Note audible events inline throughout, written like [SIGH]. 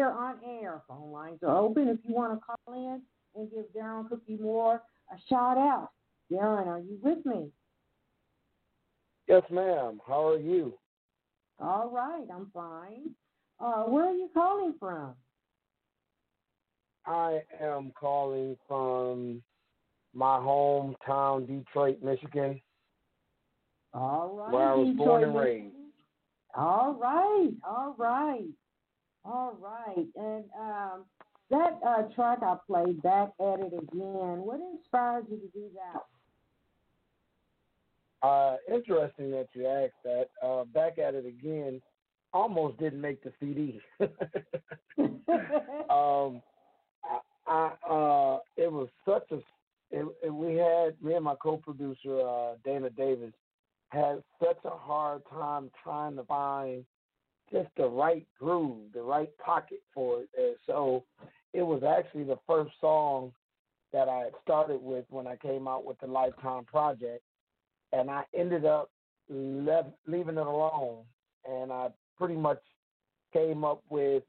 Here on air. Phone lines are open if you want to call in and give Darron Cookie Moore a shout out. Darron, are you with me? Yes, ma'am. How are you? All right, I'm fine. Uh, where are you calling from? I am calling from my hometown, Detroit, Michigan, All right, where I was Detroit, born and raised. All right, all right, all right. And um, that uh, track I played, Back at It Again, what inspired you to do that? Uh, interesting that you asked that. Uh, Back at It Again almost didn't make the CD. [LAUGHS] [LAUGHS] um, I, I uh, it was such a. It, it, we had me and my co-producer uh, Dana Davis had such a hard time trying to find just the right groove, the right pocket for it. And so it was actually the first song that I had started with when I came out with the Lifetime Project, and I ended up left, leaving it alone, and I pretty much came up with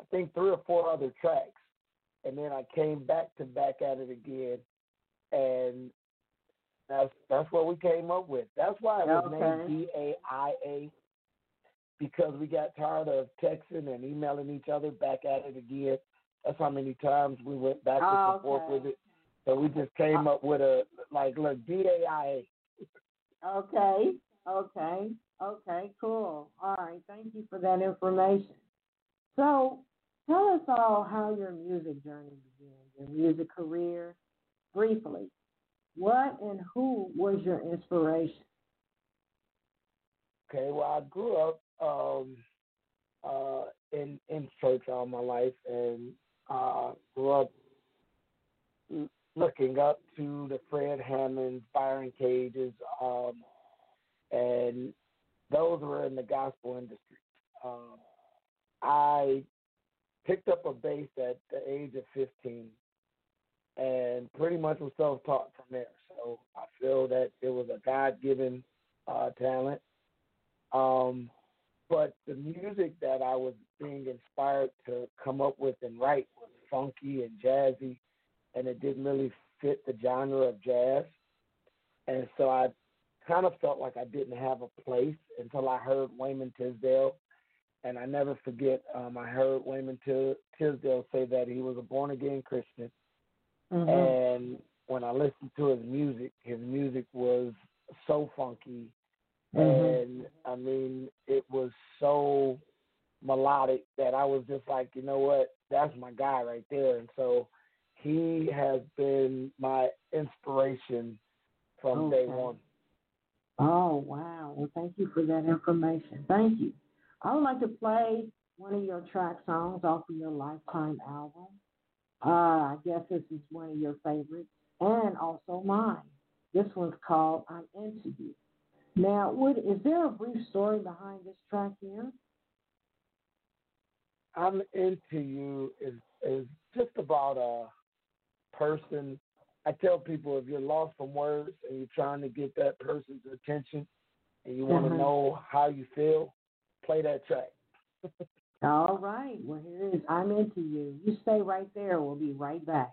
I think three or four other tracks, and then I came back to back at it again, and that's that's what we came up with. That's why it was okay. named D A I A because we got tired of texting and emailing each other back at it again. That's how many times we went back oh, and forth okay. with it. So we just came up with a like look D A I A. Okay. Okay. Okay. Cool. All right. Thank you for that information. So, tell us all how your music journey began, your music career, briefly. What and who was your inspiration? Okay, well, I grew up um, uh, in in church all my life, and uh, grew up looking up to the Fred Hammond, Byron Cages, um, and those were in the gospel industry. Um, I picked up a bass at the age of 15 and pretty much was self taught from there. So I feel that it was a God given uh, talent. Um, but the music that I was being inspired to come up with and write was funky and jazzy, and it didn't really fit the genre of jazz. And so I kind of felt like I didn't have a place until I heard Wayman Tisdale. And I never forget, um, I heard Wayman T- Tisdale say that he was a born again Christian Mm-hmm. and when I listened to his music, his music was so funky, Mm-hmm. and I mean, it was so melodic that I was just like, you know what, that's my guy right there. And so he has been my inspiration from okay. day one. Oh wow! Well, thank you for that information. Thank you. I would like to play one of your track songs off of your Lifetime album. Uh, I guess this is one of your favorites, and also mine. This one's called "I'm Into You." Now, would is there a brief story behind this track here? I'm into you is is just about a person. I tell people if you're lost from words and you're trying to get that person's attention and you want to Mhm. know how you feel, play that track. [LAUGHS] All right. Well, here it is. I'm into you. You stay right there. We'll be right back.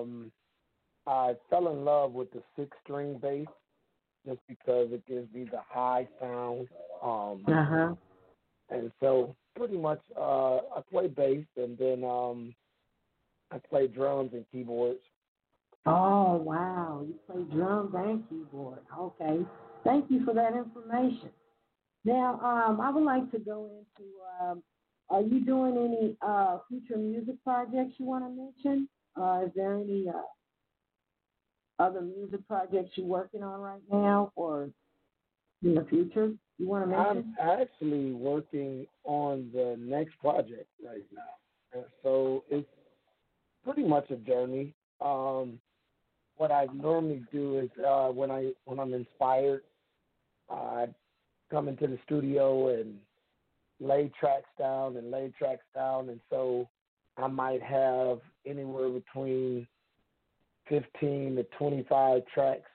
Um, I fell in love with the six string bass just because it gives me the high sound. Um, Uh huh. and so pretty much uh, I play bass, and then um, I play drums and keyboards. Oh wow, you play drums and keyboard. Okay, thank you for that information. Now, um, I would like to go into. Um, are you doing any uh, future music projects you want to mention? Uh, is there any uh, other music projects you're working on right now, or in the future you want to mention? I'm actually working on the next project right now, and so it's pretty much a journey. Um, what I normally do is uh, when I when I'm inspired, I come into the studio and lay tracks down and lay tracks down, and so I might have anywhere between 15 to 25 tracks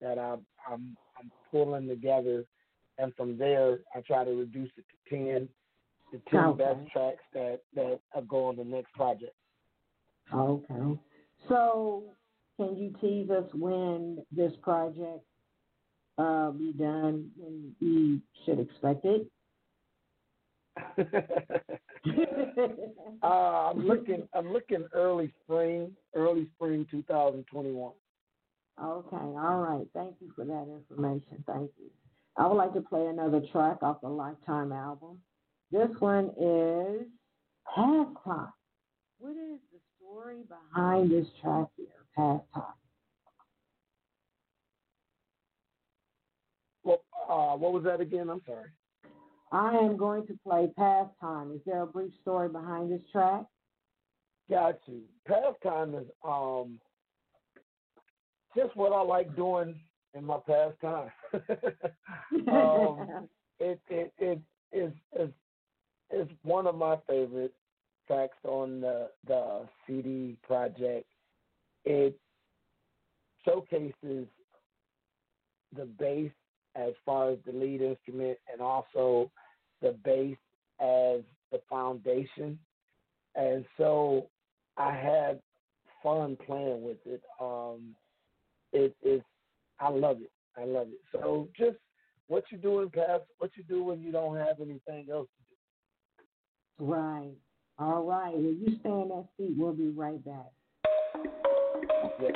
that I'm I'm, I'm pulling together, and from there I try to reduce it to 10, the 10 Okay. best tracks that that go on the next project. Okay. So, can you tease us when this project uh be done? When we should expect it? [LAUGHS] uh, I'm looking. I'm looking early spring, early spring 2021. Okay, all right. Thank you for that information. Thank you. I would like to play another track off the Lifetime album. This one is Pastime. What is the story behind this track here, Pastime? Well, uh, what was that again? I'm sorry. I am going to play Pastime. Is there a brief story behind this track? Got you. Pastime is um just what I like doing in my pastime. [LAUGHS] um, [LAUGHS] it it it is is is one of my favorite tracks on the the CD project. It showcases the bass as far as the lead instrument and also the bass as the foundation. And so I had fun playing with it. Um it is I love it. I love it. So just what you do in past what you do when you don't have anything else to do. right. All right. Well, you stay in that seat. We'll be right back. Yeah.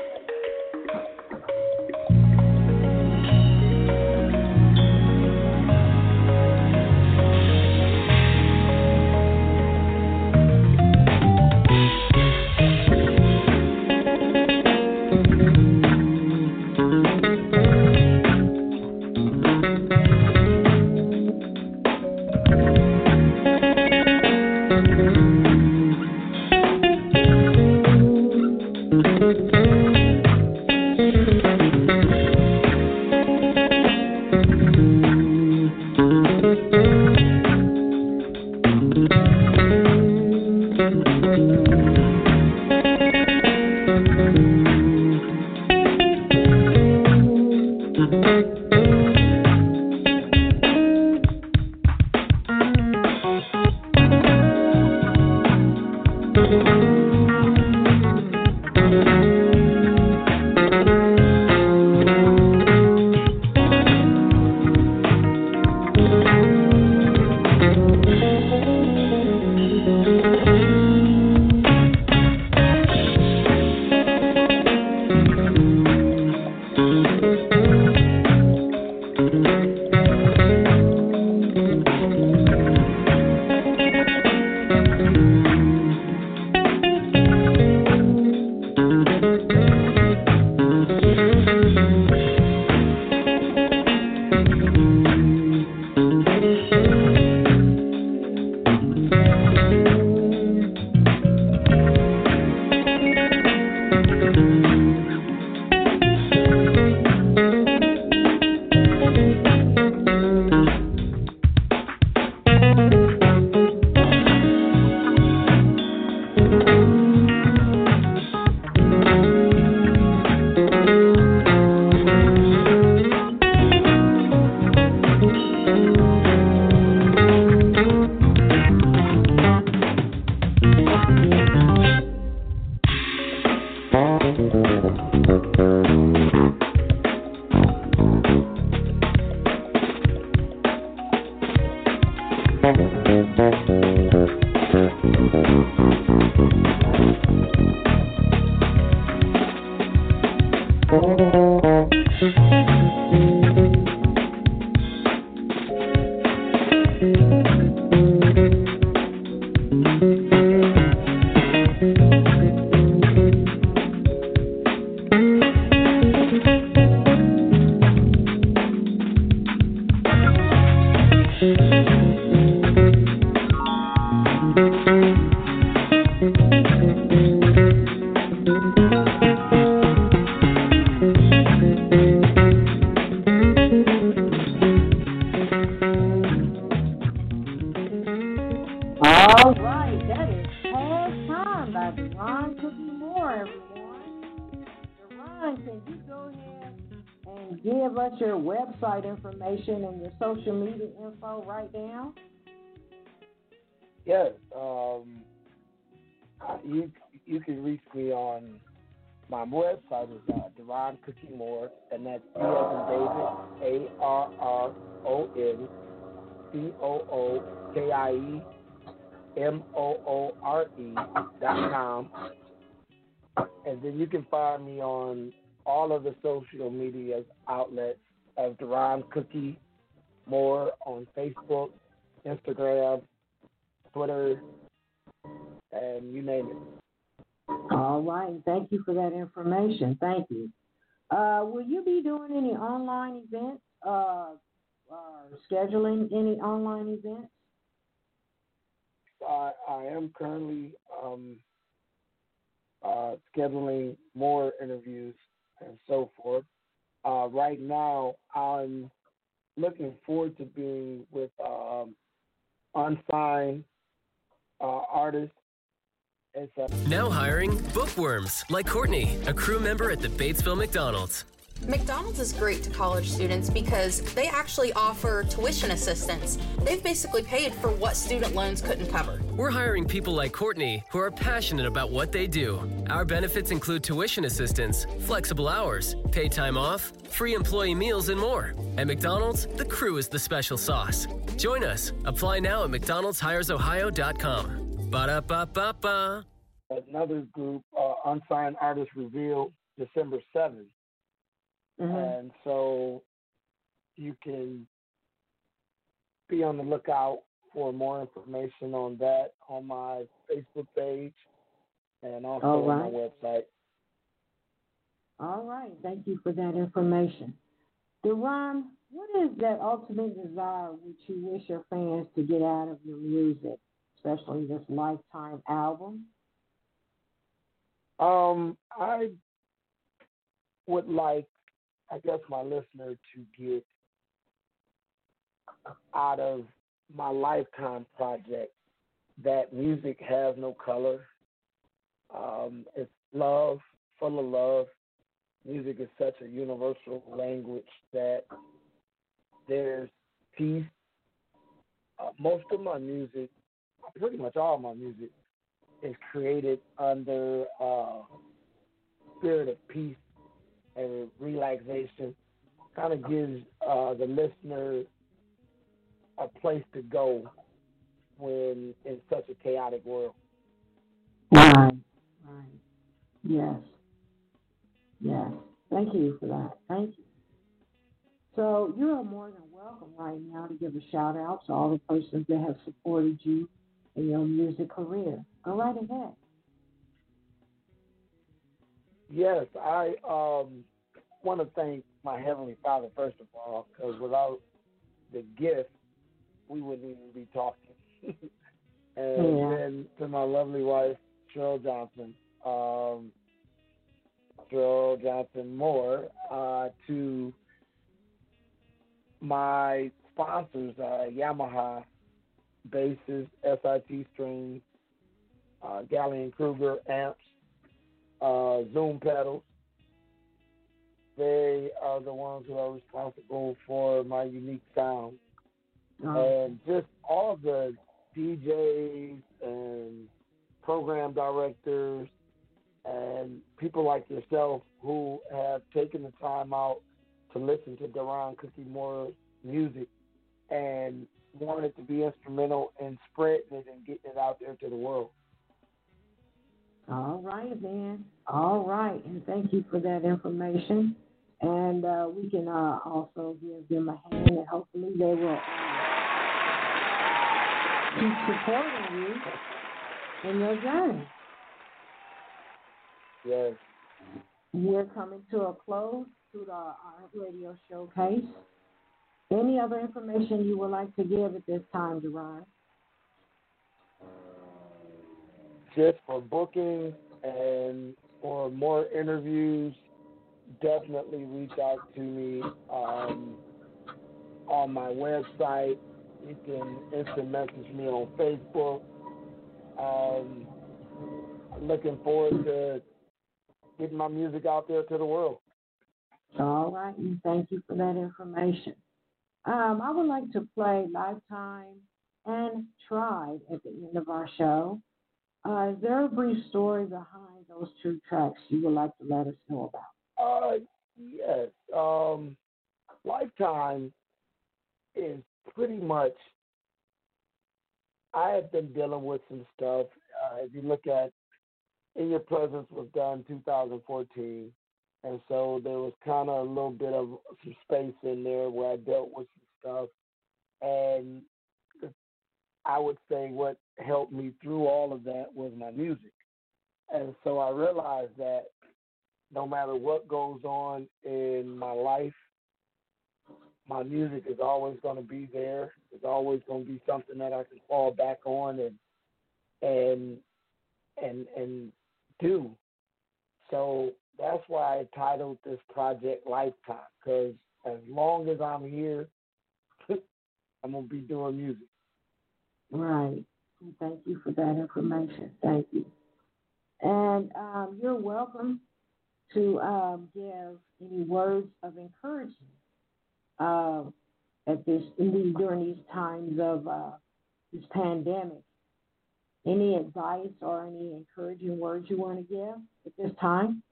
Info right now? Yes. Um, you you can reach me on my website is uh, Darron Cookie Moore, and that's D as in David, A R R O N C O O K I E M O O R E dot com. And then you can find me on all of the social media outlets as Darron Cookie Moore on Facebook, Instagram, Twitter, and you name it. All right, thank you for that information. Thank you. Uh, will you be doing any online events? Uh, uh, scheduling any online events? I, I am currently um, uh, scheduling more interviews and so forth. Uh, right now, I'm looking forward to being with um, unsigned uh, artists. Now hiring bookworms like Courtney, a crew member at the Batesville McDonald's. McDonald's is great to college students because they actually offer tuition assistance. They've basically paid for what student loans couldn't cover. We're hiring people like Courtney who are passionate about what they do. Our benefits include tuition assistance, flexible hours, paid time off, free employee meals, and more. At McDonald's, the crew is the special sauce. Join us. Apply now at McDonald'sHiresOhio.com. Ba da ba ba ba. another group, uh, Unsigned Artists Revealed, December 7th. Mhm. And so you can be on the lookout for more information on that on my Facebook page and also All on my website. All right, thank you for that information. Darron, what is that ultimate desire which you wish your fans to get out of your music, especially this lifetime album? Um, I would like, I guess, my listener to get out of my lifetime project that music has no color. Um, it's love, full of love. Music is such a universal language that there's peace. Uh, most of my music, pretty much all my music, is created under uh, spirit of peace and relaxation. Kind of gives uh, the listener a place to go when in such a chaotic world. Right, right. Yes. Yes. Thank you for that. Thank you. So you are more than welcome right now to give a shout out to all the persons that have supported you in your music career. Go right ahead. Yes, I um, want to thank my Heavenly Father, first of all, because without the gift, we wouldn't even be talking. [LAUGHS] and Yeah. then to my lovely wife, Cheryl Johnson, um, Cheryl Johnson Moore, uh, to my sponsors, uh, Yamaha basses, SIT strings, uh, Gallien-Krueger amps, uh, Zoom pedals. They are the ones who are responsible for my unique sound. Um, And just all the DJs and program directors and people like yourself who have taken the time out to listen to Darron Cookie Moore's music and wanted to be instrumental in spreading it and getting it out there to the world. All right, then. All right, and thank you for that information. And uh, we can uh, also give them a hand, and hopefully they will uh, keep supporting you in your journey. Yes. We're coming to a close to the our radio showcase. Any other information you would like to give at this time, Darron? For booking and for more interviews, definitely reach out to me um, on my website. You can instant message me on Facebook. Um, looking forward to getting my music out there to the world. All right, and thank you for that information. Um, I would like to play Lifetime and Tried at the end of our show. Uh, is there a brief story behind those two tracks you would like to let us know about? Uh, yes. Um, Lifetime is pretty much. I have been dealing with some stuff. Uh, if you look at In Your Presence was done 2014, and so there was kind of a little bit of some space in there where I dealt with some stuff, and I would say what helped me through all of that was my music. And so I realized that no matter what goes on in my life, my music is always going to be there. It's always going to be something that I can fall back on and and and and do. So that's why I titled this project Lifetime because as long as I'm here, [LAUGHS] I'm gonna be doing music. Right. Thank you for that information. Thank you. And um, you're welcome to um, give any words of encouragement uh, at this these, during these times of uh, this pandemic. Any advice or any encouraging words you want to give at this time?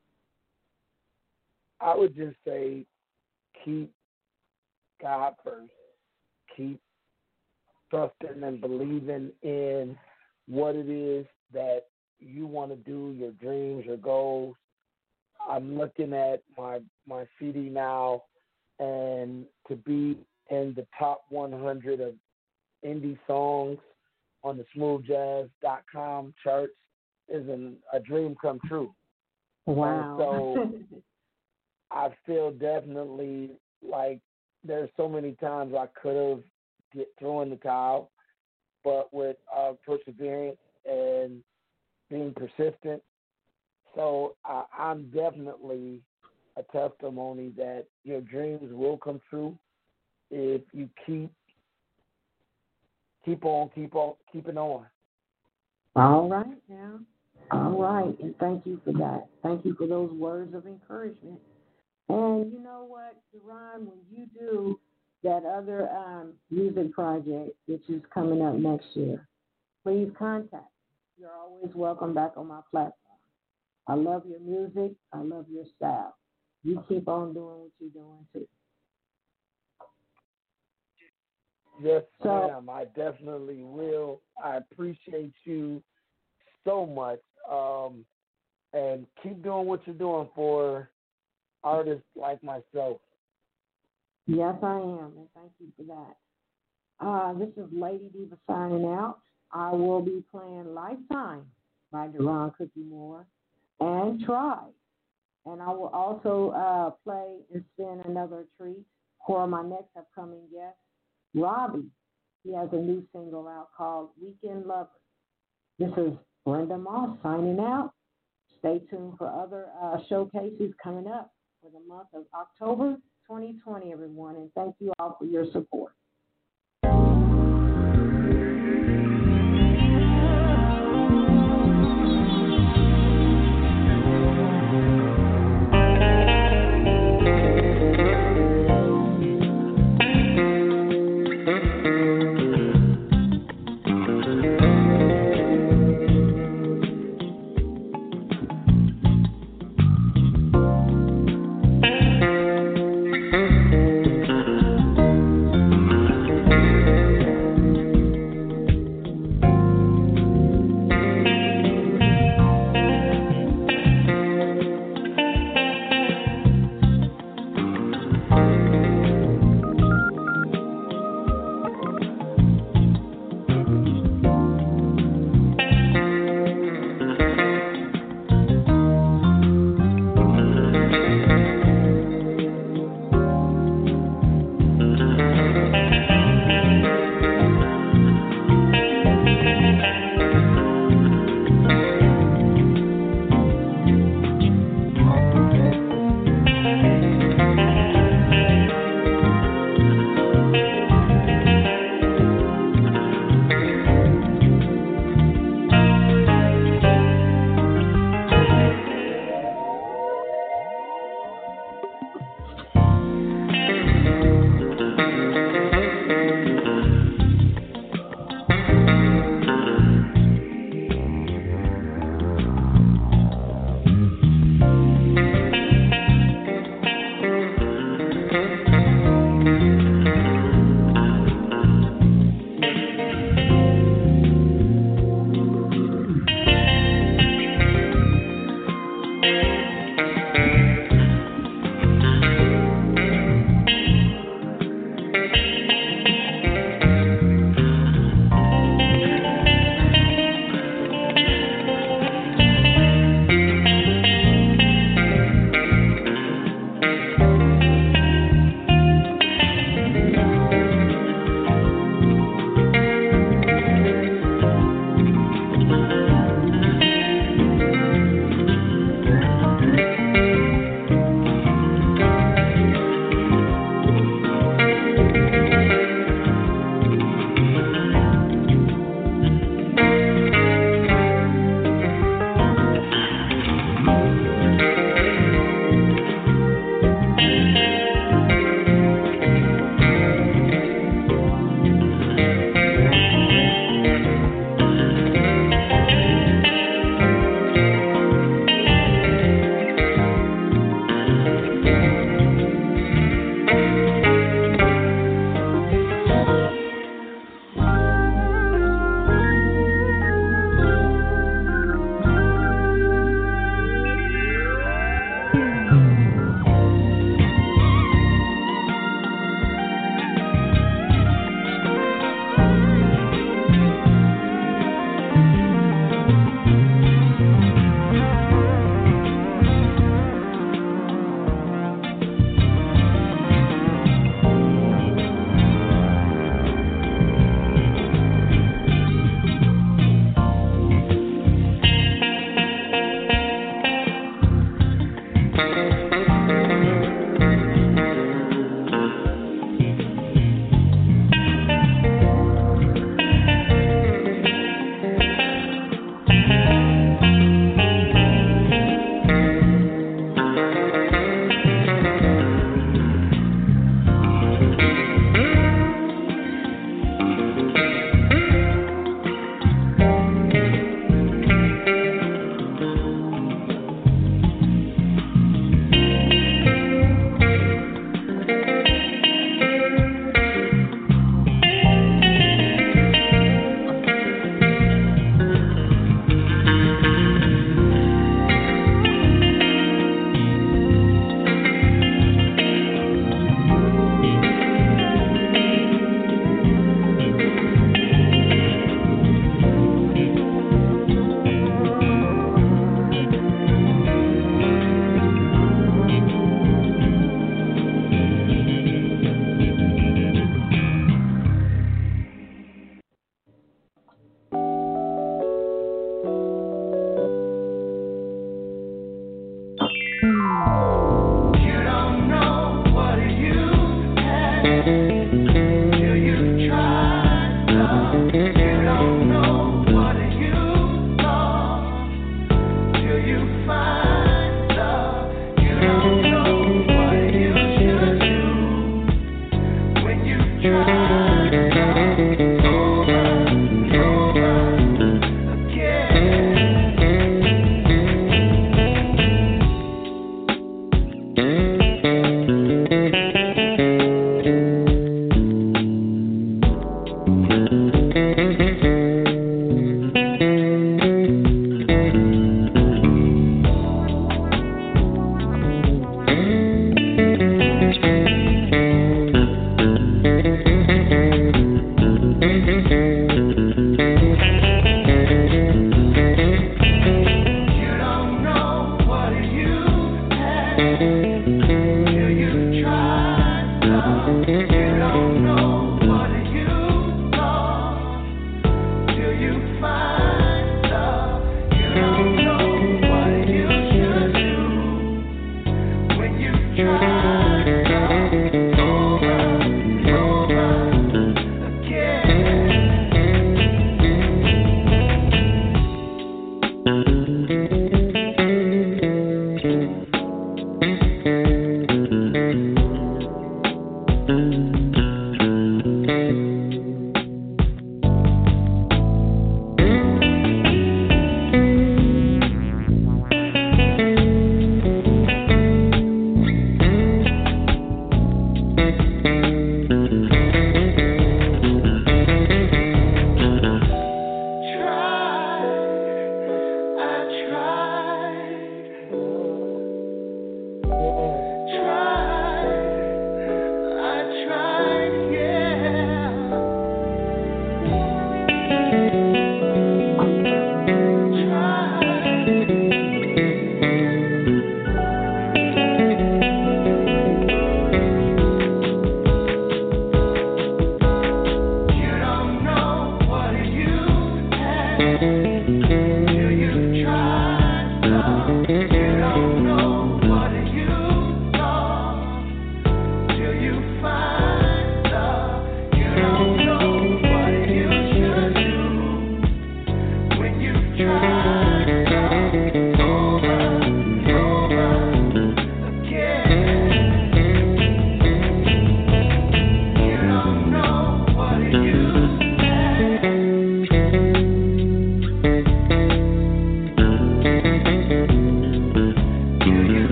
I would just say keep God first. Keep trusting and believing in what it is that you want to do, your dreams, your goals. I'm looking at my my CD now, and to be in the top 100 of indie songs on the smoothjazz.com charts is an, a dream come true. Wow. And so [LAUGHS] I feel definitely like there's so many times I could have get thrown the towel, but with uh, perseverance and being persistent. So uh, I'm definitely a testimony that your dreams will come true if you keep keep on, keep on, keeping on. All right now. All right, and thank you for that. Thank you for those words of encouragement. And you know what, Darron, when you do that other um, music project, which is coming up next year, please contact. You're always welcome back on my platform. I love your music. I love your style. You keep on doing what you're doing too. Yes, So- ma'am. I definitely will. I appreciate you so much. Um, and keep doing what you're doing for artists like myself. Yes, I am, and thank you for that. Uh, this is Lady Diva signing out. I will be playing Lifetime by Darron Cookie Moore and Try. And I will also uh, play and spin another treat for my next upcoming guest, Robbie. He has a new single out called Weekend Lover. This is Brenda Moss signing out. Stay tuned for other uh, showcases coming up for the month of October 2020, everyone. And thank you all for your support.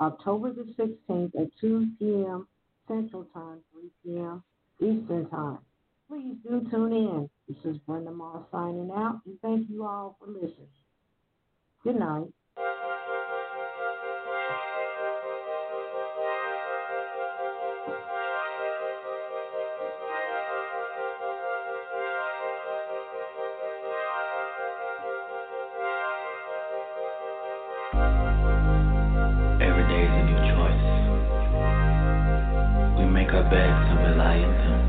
October the 16th at 2 p.m. Central Time, 3 p.m. Eastern Time. Please do tune in. This is Brenda Moss signing out, and thank you all for listening. Good night. If you wanna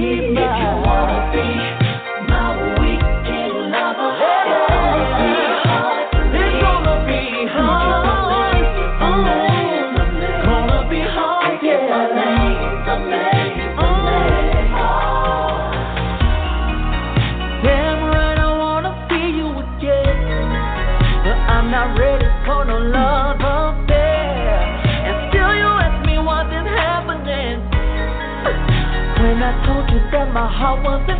be my heart wasn't fair.